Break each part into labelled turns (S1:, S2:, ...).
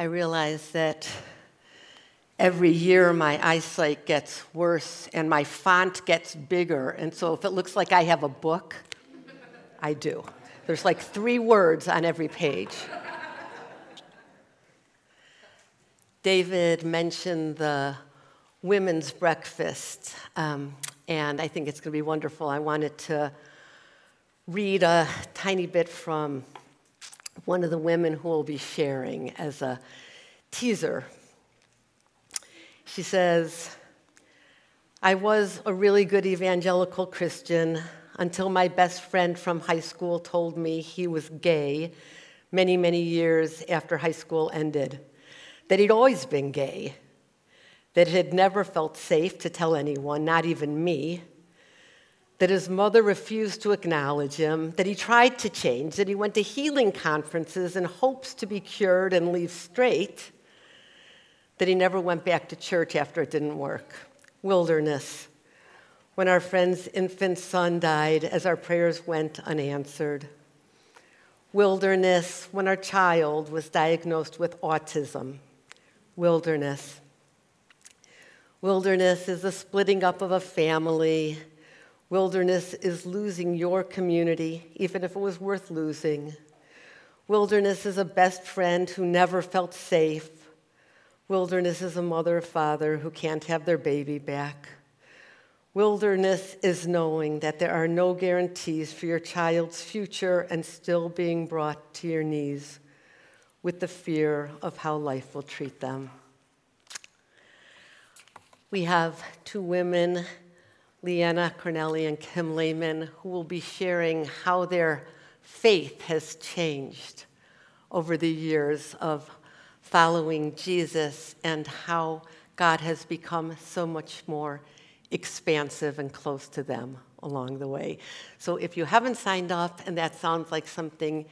S1: I realize that every year my eyesight gets worse and my font gets bigger. And so if it looks like I have a book, I do. There's like three words on every page. David mentioned the women's breakfast, um, and I think it's going to be wonderful. I wanted to read a tiny bit from one of the women who will be sharing as a teaser. She says, I was a really good evangelical Christian until my best friend from high school told me he was gay many, many years after high school ended, that he'd always been gay, that he had never felt safe to tell anyone, not even me, that his mother refused to acknowledge him, that he tried to change, that he went to healing conferences in hopes to be cured and leave straight, that he never went back to church after it didn't work. Wilderness. When our friend's infant son died as our prayers went unanswered. Wilderness. When our child was diagnosed with autism. Wilderness. Wilderness is the splitting up of a family Wilderness is losing your community, even if it was worth losing. Wilderness is a best friend who never felt safe. Wilderness is a mother or father who can't have their baby back. Wilderness is knowing that there are no guarantees for your child's future and still being brought to your knees with the fear of how life will treat them. We have two women Leanna Corneli and Kim Lehman, who will be sharing how their faith has changed over the years of following Jesus and how God has become so much more expansive and close to them along the way. So if you haven't signed up and that sounds like something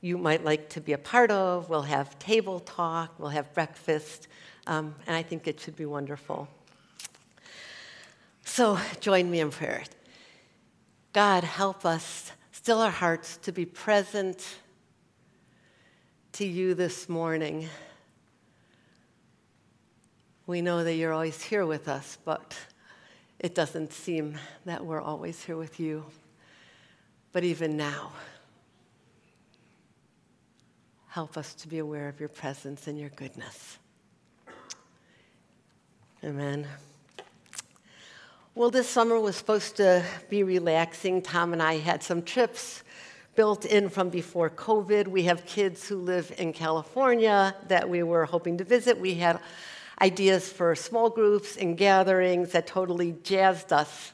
S1: you might like to be a part of, we'll have table talk, we'll have breakfast, um, and I think it should be wonderful. So join me in prayer. God, help us still our hearts to be present to you this morning. We know that you're always here with us, but it doesn't seem that we're always here with you. But even now, help us to be aware of your presence and your goodness. Amen. Well, this summer was supposed to be relaxing. Tom and I had some trips built in from before COVID. We have kids who live in California that we were hoping to visit. We had ideas for small groups and gatherings that totally jazzed us.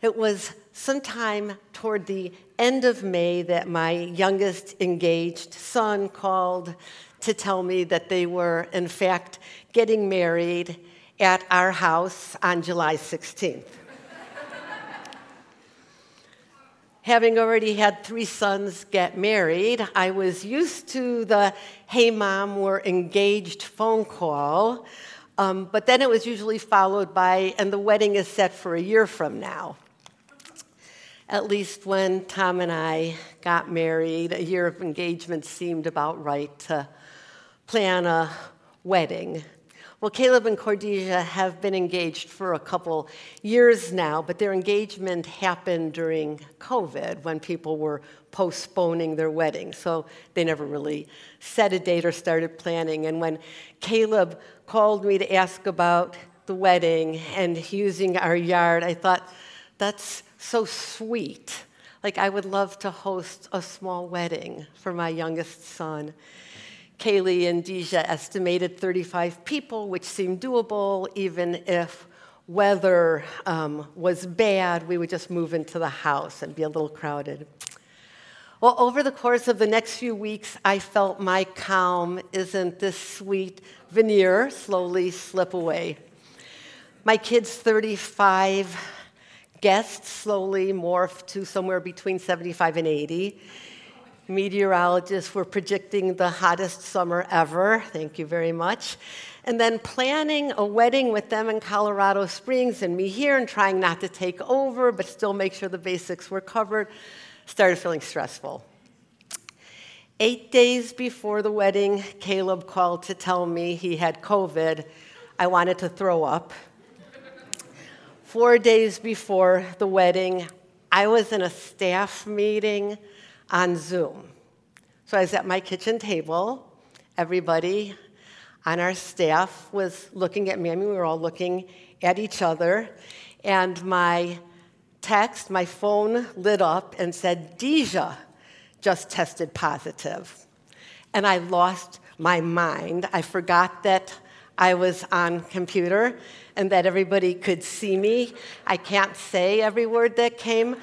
S1: It was sometime toward the end of May that my youngest engaged son called to tell me that they were, in fact, getting married at our house on July 16th. Having already had three sons get married, I was used to the hey mom, we're engaged phone call, um, but then it was usually followed by and the wedding is set for a year from now. At least when Tom and I got married, a year of engagement seemed about right to plan a wedding. Well, Caleb and Cordesia have been engaged for a couple years now, but their engagement happened during COVID when people were postponing their wedding. So they never really set a date or started planning. And when Caleb called me to ask about the wedding and using our yard, I thought, that's so sweet. Like, I would love to host a small wedding for my youngest son. Caleb and Deja estimated 35 people, which seemed doable, even if weather um, was bad, we would just move into the house and be a little crowded. Well, over the course of the next few weeks, I felt my calm isn't this sweet veneer slowly slip away. My kids' 35 guests slowly morphed to somewhere between 75 and 80 meteorologists were predicting the hottest summer ever. Thank you very much. And then planning a wedding with them in Colorado Springs and me here and trying not to take over, but still make sure the basics were covered, started feeling stressful. Eight days before the wedding, Caleb called to tell me he had COVID. I wanted to throw up. Four days before the wedding, I was in a staff meeting on Zoom. So I was at my kitchen table. Everybody on our staff was looking at me. I mean, we were all looking at each other. And my text, my phone lit up and said, Deja just tested positive. And I lost my mind. I forgot that I was on computer and that everybody could see me. I can't say every word that came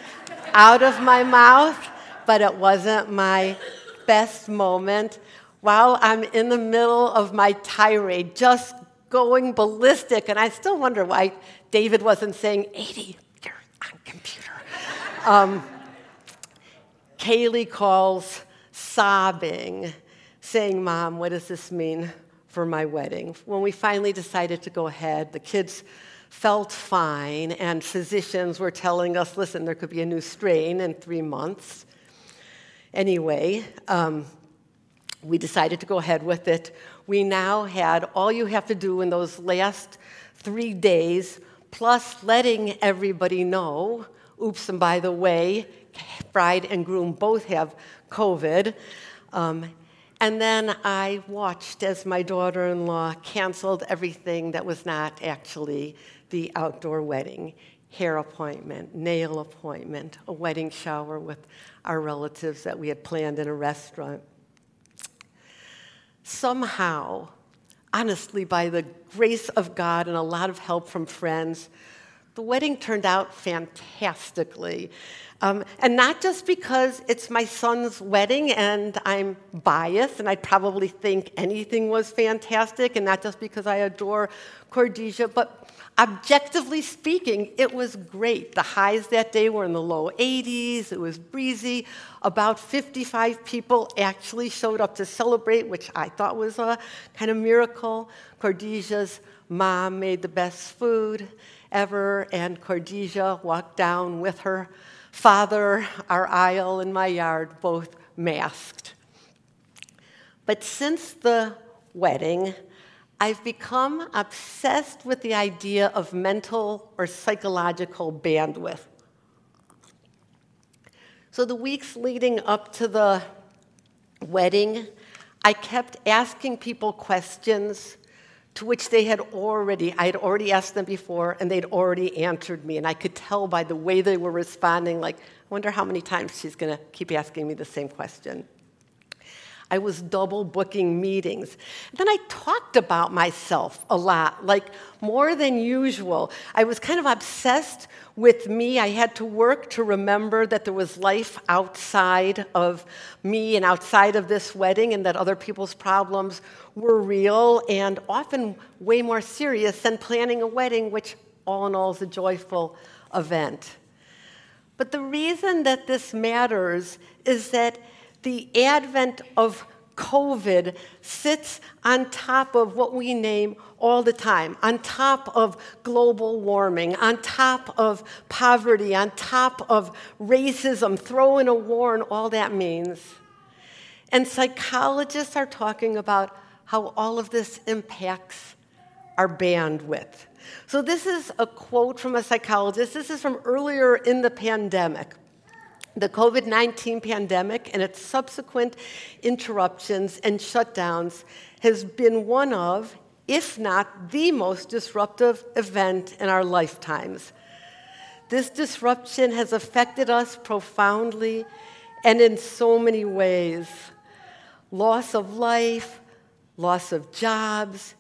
S1: out of my mouth, but it wasn't my best moment. While I'm in the middle of my tirade, just going ballistic, and I still wonder why David wasn't saying, 80, you're on computer. Um, Kaylee calls sobbing, saying, Mom, what does this mean for my wedding. When we finally decided to go ahead, the kids felt fine, and physicians were telling us, listen, there could be a new strain in three months. Anyway, um, we decided to go ahead with it. We now had all you have to do in those last three days, plus letting everybody know oops, and by the way, bride and groom both have COVID. Um, and then I watched as my daughter in law canceled everything that was not actually the outdoor wedding hair appointment, nail appointment, a wedding shower with our relatives that we had planned in a restaurant. Somehow, honestly, by the grace of God and a lot of help from friends, the wedding turned out fantastically. Um, and not just because it's my son's wedding and I'm biased and I probably think anything was fantastic, and not just because I adore Cordesia, but objectively speaking, it was great. The highs that day were in the low 80s, it was breezy. About 55 people actually showed up to celebrate, which I thought was a kind of miracle. Cordesia's mom made the best food ever, and Cordesia walked down with her father, our aisle, and my yard, both masked. But since the wedding, I've become obsessed with the idea of mental or psychological bandwidth. So, the weeks leading up to the wedding, I kept asking people questions to which they had already, I had already asked them before, and they'd already answered me. And I could tell by the way they were responding, like, I wonder how many times she's going to keep asking me the same question. I was double booking meetings. Then I talked about myself a lot, like more than usual. I was kind of obsessed with me. I had to work to remember that there was life outside of me and outside of this wedding, and that other people's problems were real and often way more serious than planning a wedding, which all in all is a joyful event. But the reason that this matters is that the advent of COVID sits on top of what we name all the time, on top of global warming, on top of poverty, on top of racism, throw in a war and all that means. And psychologists are talking about how all of this impacts our bandwidth. So, this is a quote from a psychologist. This is from earlier in the pandemic. The COVID 19 pandemic and its subsequent interruptions and shutdowns has been one of, if not the most disruptive event in our lifetimes. This disruption has affected us profoundly and in so many ways loss of life, loss of jobs,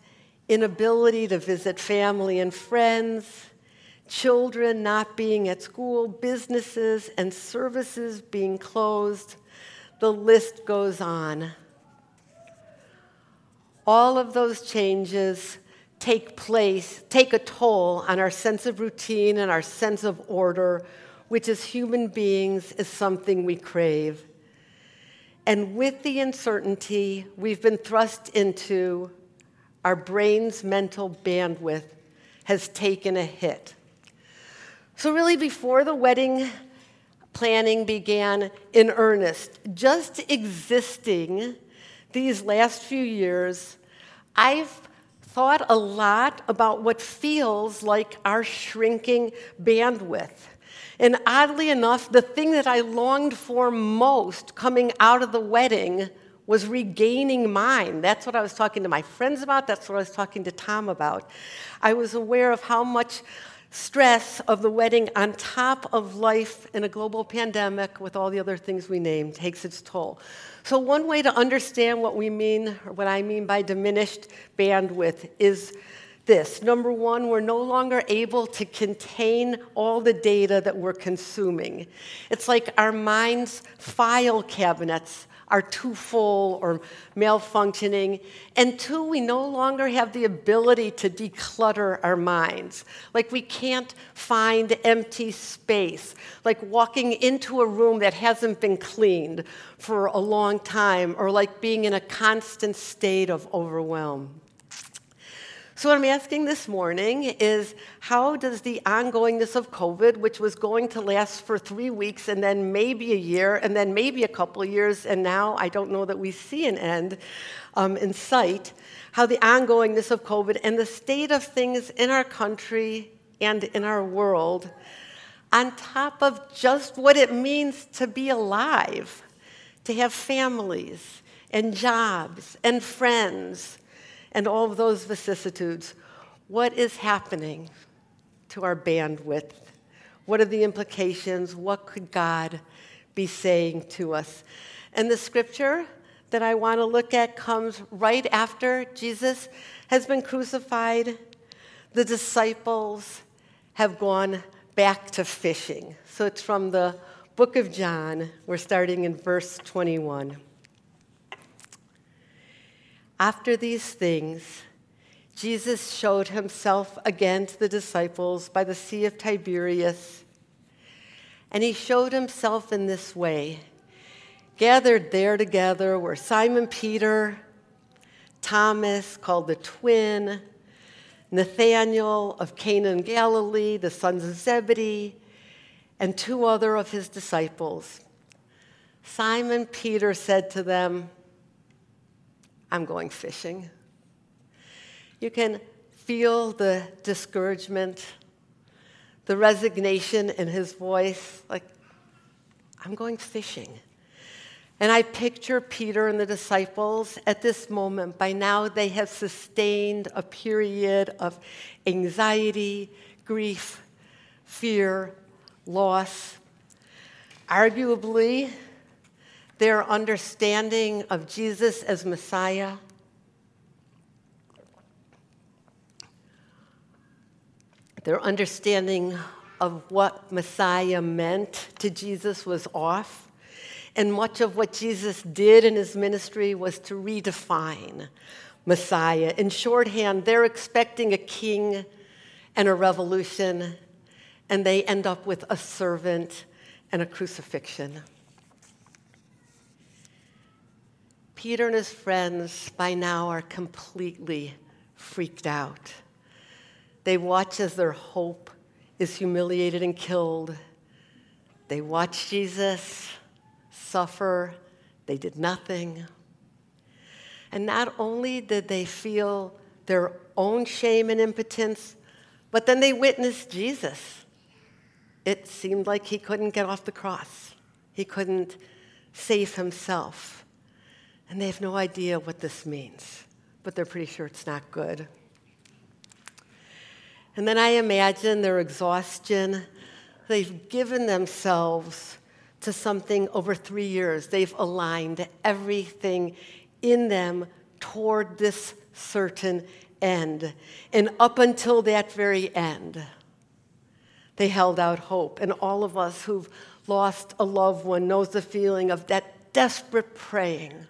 S1: inability to visit family and friends children not being at school, businesses and services being closed. The list goes on. All of those changes take place, take a toll on our sense of routine and our sense of order, which as human beings is something we crave. And with the uncertainty we've been thrust into, our brain's mental bandwidth has taken a hit. So, really, before the wedding planning began in earnest. Just existing these last few years, I've thought a lot about what feels like our shrinking bandwidth. And oddly enough, the thing that I longed for most coming out of the wedding was regaining mine. That's what I was talking to my friends about. That's what I was talking to Tom about. I was aware of how much stress of the wedding on top of life in a global pandemic with all the other things we named takes its toll. So, one way to understand what we mean, or what I mean by diminished bandwidth, is this. Number one, we're no longer able to contain all the data that we're consuming. It's like our mind's file cabinets are too full or malfunctioning. And two, we no longer have the ability to declutter our minds. Like we can't find empty space, like walking into a room that hasn't been cleaned for a long time, or like being in a constant state of overwhelm. So, what I'm asking this morning is how does the ongoingness of COVID, which was going to last for three weeks and then maybe a year and then maybe a couple years, and now I don't know that we see an end um, in sight, how the ongoingness of COVID and the state of things in our country and in our world, on top of just what it means to be alive, to have families and jobs and friends and all of those vicissitudes, what is happening to our bandwidth? What are the implications? What could God be saying to us? And the scripture that I want to look at comes right after Jesus has been crucified. The disciples have gone back to fishing. So it's from the book of John. We're starting in verse 21. After these things, Jesus showed himself again to the disciples by the Sea of Tiberias. And he showed himself in this way. Gathered there together were Simon Peter, Thomas, called the twin, Nathanael of Cana in Galilee, the sons of Zebedee, and two other of his disciples. Simon Peter said to them, I'm going fishing. You can feel the discouragement, the resignation in his voice, like, I'm going fishing. And I picture Peter and the disciples at this moment. By now, they have sustained a period of anxiety, grief, fear, loss. Arguably, their understanding of Jesus as Messiah. Their understanding of what Messiah meant to Jesus was off. And much of what Jesus did in his ministry was to redefine Messiah. In shorthand, they're expecting a king and a revolution, and they end up with a servant and a crucifixion. Peter and his friends by now are completely freaked out. They watch as their hope is humiliated and killed. They watch Jesus suffer. They did nothing. And not only did they feel their own shame and impotence, but then they witnessed Jesus. It seemed like he couldn't get off the cross, he couldn't save himself. And they have no idea what this means, but they're pretty sure it's not good. And then I imagine their exhaustion. They've given themselves to something over three years. They've aligned everything in them toward this certain end. And up until that very end, they held out hope. And all of us who've lost a loved one knows the feeling of that desperate praying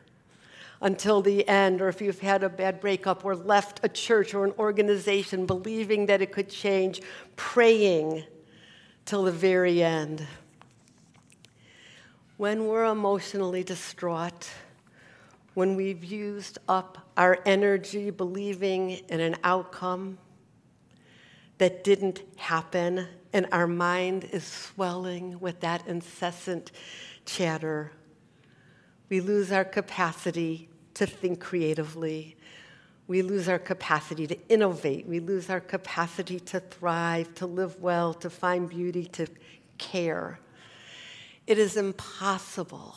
S1: until the end, or if you've had a bad breakup or left a church or an organization believing that it could change, praying till the very end. When we're emotionally distraught, when we've used up our energy believing in an outcome, that didn't happen, and our mind is swelling with that incessant chatter. We lose our capacity to think creatively. We lose our capacity to innovate. We lose our capacity to thrive, to live well, to find beauty, to care. It is impossible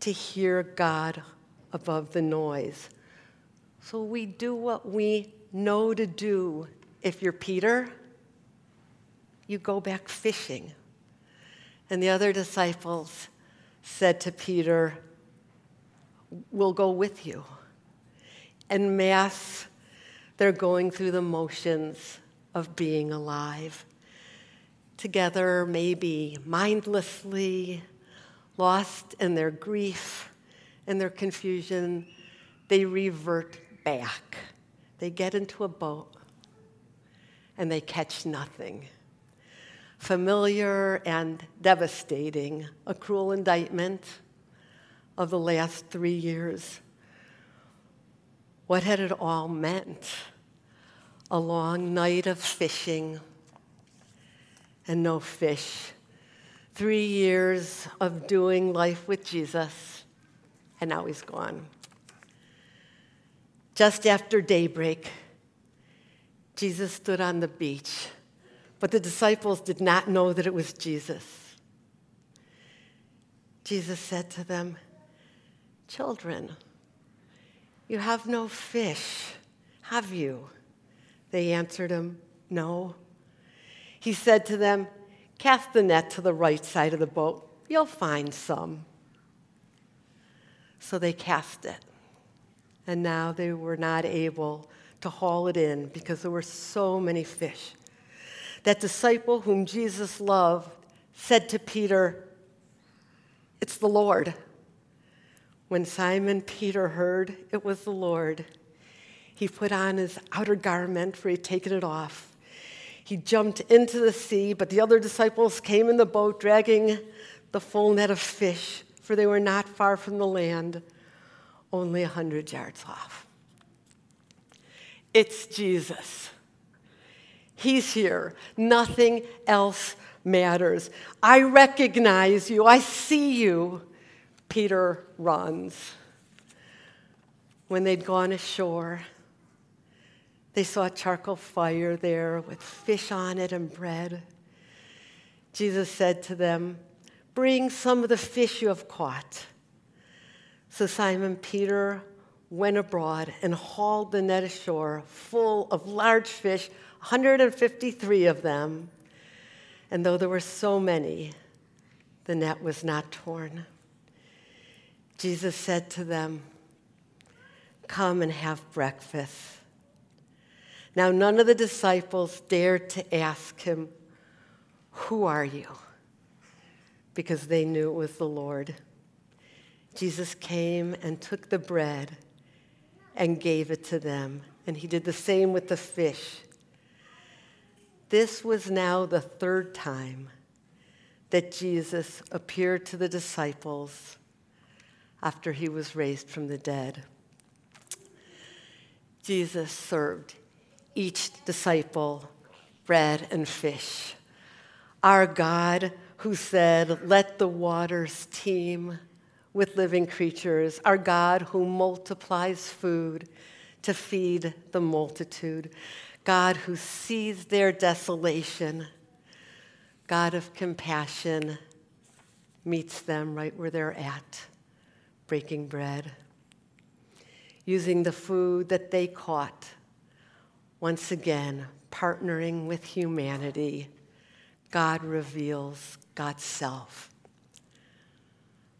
S1: to hear God above the noise. So we do what we know to do. If you're Peter, you go back fishing. And the other disciples said to Peter, We'll go with you. And mass, they're going through the motions of being alive. Together, maybe mindlessly, lost in their grief and their confusion, they revert back. They get into a boat and they catch nothing. Familiar and devastating, a cruel indictment of the last three years. What had it all meant? A long night of fishing and no fish. Three years of doing life with Jesus, and now he's gone. Just after daybreak, Jesus stood on the beach, but the disciples did not know that it was Jesus. Jesus said to them, Children, you have no fish, have you? They answered him, No. He said to them, Cast the net to the right side of the boat. You'll find some. So they cast it. And now they were not able to haul it in because there were so many fish. That disciple whom Jesus loved said to Peter, It's the Lord. When Simon Peter heard it was the Lord, he put on his outer garment, for he had taken it off. He jumped into the sea, but the other disciples came in the boat, dragging the full net of fish, for they were not far from the land, only a hundred yards off. It's Jesus. He's here. Nothing else matters. I recognize you. I see you. Peter runs. When they'd gone ashore, they saw a charcoal fire there with fish on it and bread. Jesus said to them, Bring some of the fish you have caught. So Simon Peter went abroad and hauled the net ashore full of large fish, 153 of them. And though there were so many, the net was not torn. Jesus said to them, Come and have breakfast. Now, none of the disciples dared to ask him, Who are you? Because they knew it was the Lord. Jesus came and took the bread and gave it to them, and he did the same with the fish. This was now the third time that Jesus appeared to the disciples after he was raised from the dead. Jesus served each disciple bread and fish. Our God, who said, Let the waters teem with living creatures, our God, who multiplies food to feed the multitude, God, who sees their desolation, God of compassion, meets them right where they're at breaking bread, using the food that they caught, once again, partnering with humanity. God reveals God's self.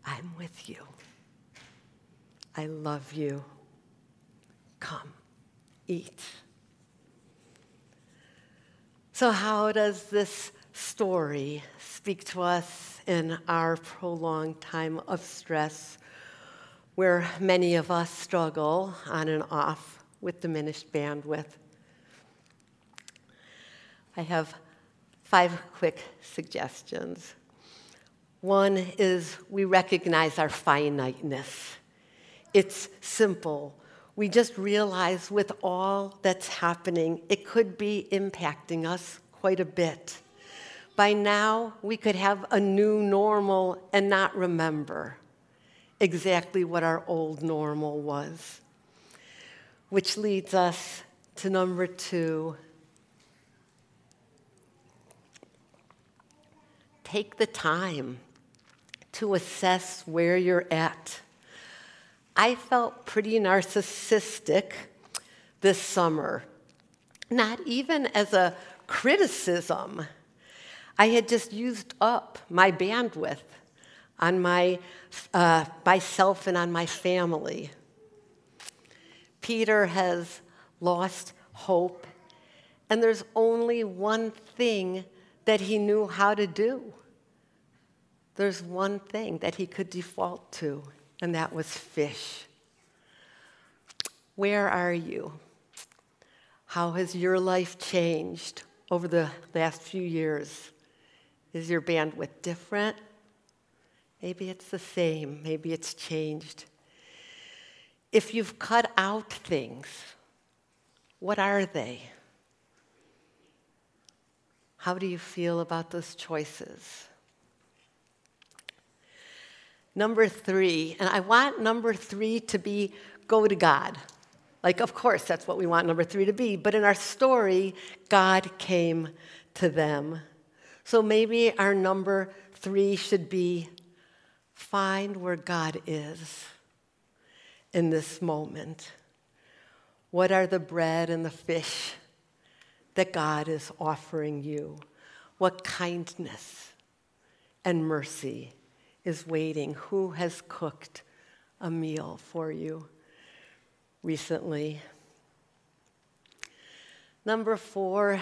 S1: I'm with you. I love you. Come, eat. So, how does this story speak to us in our prolonged time of stress where many of us struggle on and off with diminished bandwidth. I have five quick suggestions. One is we recognize our finiteness. It's simple. we just realize with all that's happening, it could be impacting us quite a bit. By now, we could have a new normal and not remember exactly what our old normal was. Which leads us to number two take the time to assess where you're at. I felt pretty narcissistic this summer, not even as a criticism. I had just used up my bandwidth on my, uh, myself and on my family. Peter has lost hope, and there's only one thing that he knew how to do there's one thing that he could default to, and that was fish. Where are you? How has your life changed over the last few years? Is your bandwidth different? Maybe it's the same, maybe it's changed. If you've cut out things, what are they? How do you feel about those choices? Number three, and I want number three to be go to God. Like, of course, that's what we want number three to be. But in our story, God came to them. So maybe our number three should be find where God is in this moment. What are the bread and the fish that God is offering you? What kindness and mercy is waiting, who has cooked a meal for you recently. Number four,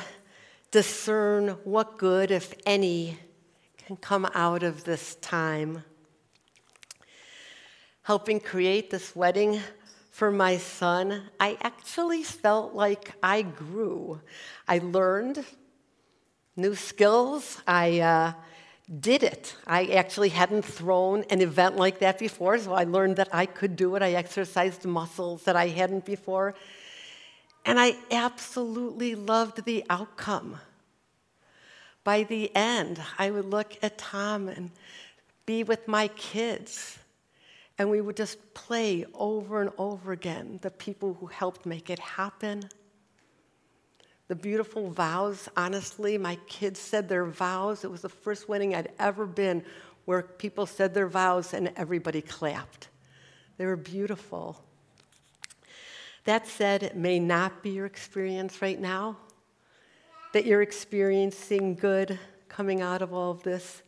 S1: discern what good, if any, can come out of this time. Helping create this wedding for my son, I actually felt like I grew. I learned new skills. I uh, did it. I actually hadn't thrown an event like that before, so I learned that I could do it. I exercised muscles that I hadn't before. And I absolutely loved the outcome. By the end, I would look at Tom and be with my kids, and we would just play over and over again the people who helped make it happen the beautiful vows. Honestly, my kids said their vows. It was the first wedding I'd ever been where people said their vows and everybody clapped. They were beautiful. That said, it may not be your experience right now, that you're experiencing good coming out of all of this.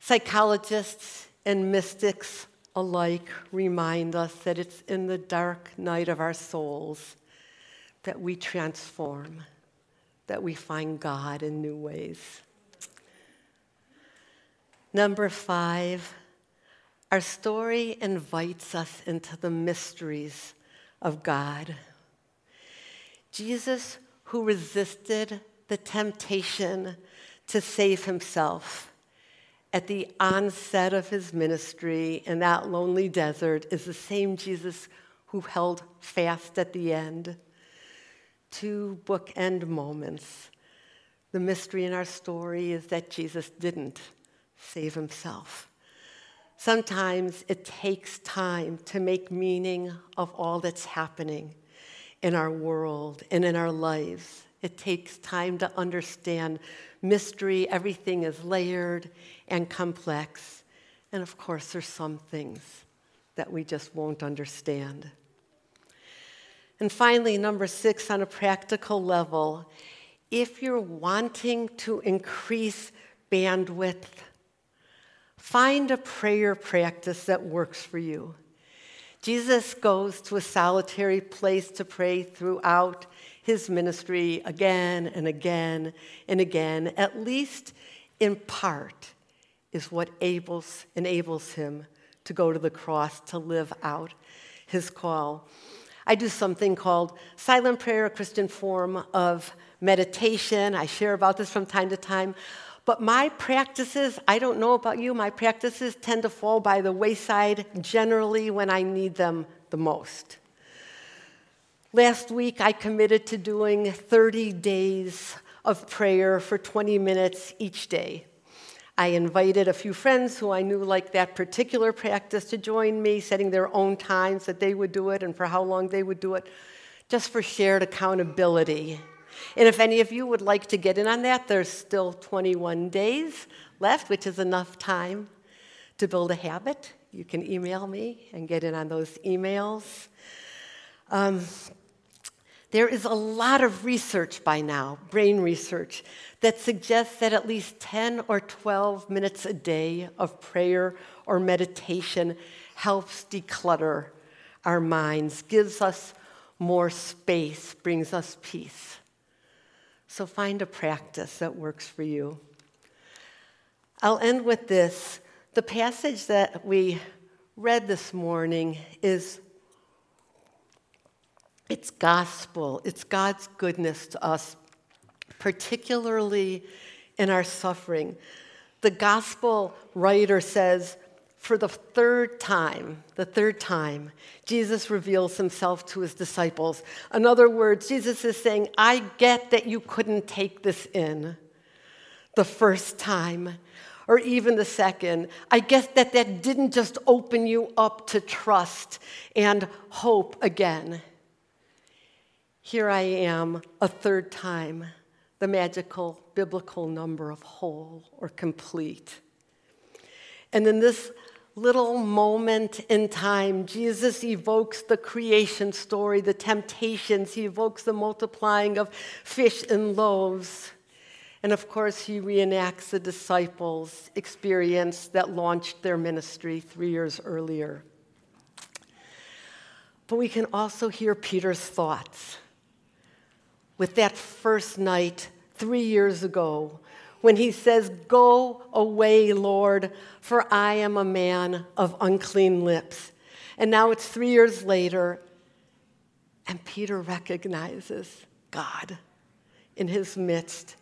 S1: Psychologists and mystics alike remind us that it's in the dark night of our souls that we transform, that we find God in new ways. Number five, our story invites us into the mysteries of God. Jesus, who resisted the temptation to save himself at the onset of his ministry in that lonely desert, is the same Jesus who held fast at the end two bookend moments. The mystery in our story is that Jesus didn't save himself. Sometimes it takes time to make meaning of all that's happening in our world and in our lives. It takes time to understand mystery. Everything is layered and complex. And of course, there's some things that we just won't understand. And finally, number six, on a practical level, if you're wanting to increase bandwidth, find a prayer practice that works for you. Jesus goes to a solitary place to pray throughout his ministry again and again and again, at least in part, is what enables, enables him to go to the cross to live out his call. I do something called silent prayer, a Christian form of meditation. I share about this from time to time. But my practices, I don't know about you, my practices tend to fall by the wayside generally when I need them the most. Last week, I committed to doing 30 days of prayer for 20 minutes each day. I invited a few friends who I knew liked that particular practice to join me, setting their own times that they would do it and for how long they would do it, just for shared accountability. And if any of you would like to get in on that, there's still 21 days left, which is enough time to build a habit. You can email me and get in on those emails. Um, there is a lot of research by now, brain research, that suggests that at least 10 or 12 minutes a day of prayer or meditation helps declutter our minds, gives us more space, brings us peace. So find a practice that works for you. I'll end with this. The passage that we read this morning is it's gospel, it's God's goodness to us, particularly in our suffering. The gospel writer says, for the third time, the third time, Jesus reveals himself to his disciples. In other words, Jesus is saying, I get that you couldn't take this in the first time or even the second. I guess that that didn't just open you up to trust and hope again. Here I am a third time, the magical biblical number of whole or complete. And in this little moment in time, Jesus evokes the creation story, the temptations, he evokes the multiplying of fish and loaves. And of course, he reenacts the disciples' experience that launched their ministry three years earlier. But we can also hear Peter's thoughts. With that first night three years ago, when he says, Go away, Lord, for I am a man of unclean lips. And now it's three years later, and Peter recognizes God in his midst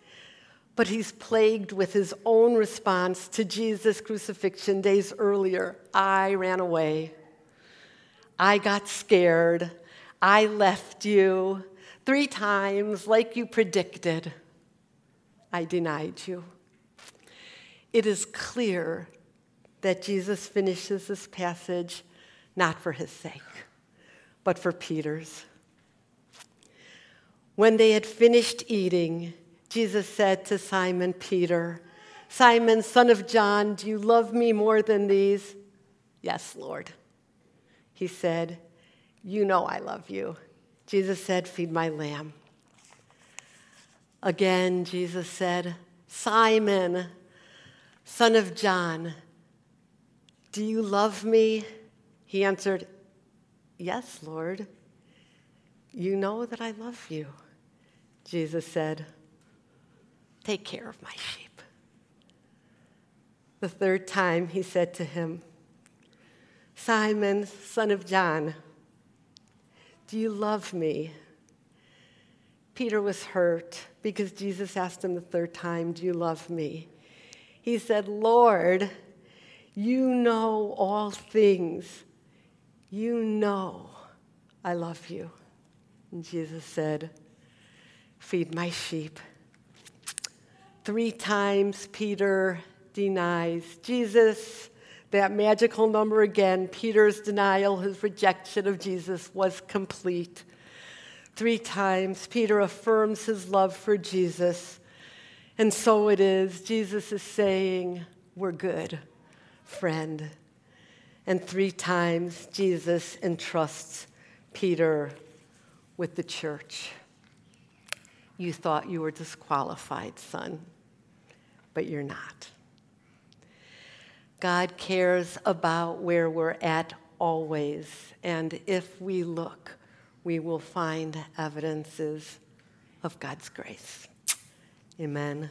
S1: but he's plagued with his own response to Jesus' crucifixion days earlier. I ran away. I got scared. I left you three times, like you predicted. I denied you. It is clear that Jesus finishes this passage not for his sake, but for Peter's. When they had finished eating, Jesus said to Simon Peter, Simon, son of John, do you love me more than these? Yes, Lord. He said, You know I love you. Jesus said, Feed my lamb. Again, Jesus said, Simon, son of John, do you love me? He answered, Yes, Lord. You know that I love you. Jesus said, Take care of my sheep. The third time he said to him, Simon, son of John, do you love me? Peter was hurt because Jesus asked him the third time, Do you love me? He said, Lord, you know all things. You know I love you. And Jesus said, Feed my sheep. Three times Peter denies Jesus. That magical number again, Peter's denial, his rejection of Jesus was complete. Three times Peter affirms his love for Jesus. And so it is. Jesus is saying, We're good, friend. And three times Jesus entrusts Peter with the church. You thought you were disqualified, son but you're not. God cares about where we're at always, and if we look, we will find evidences of God's grace. Amen.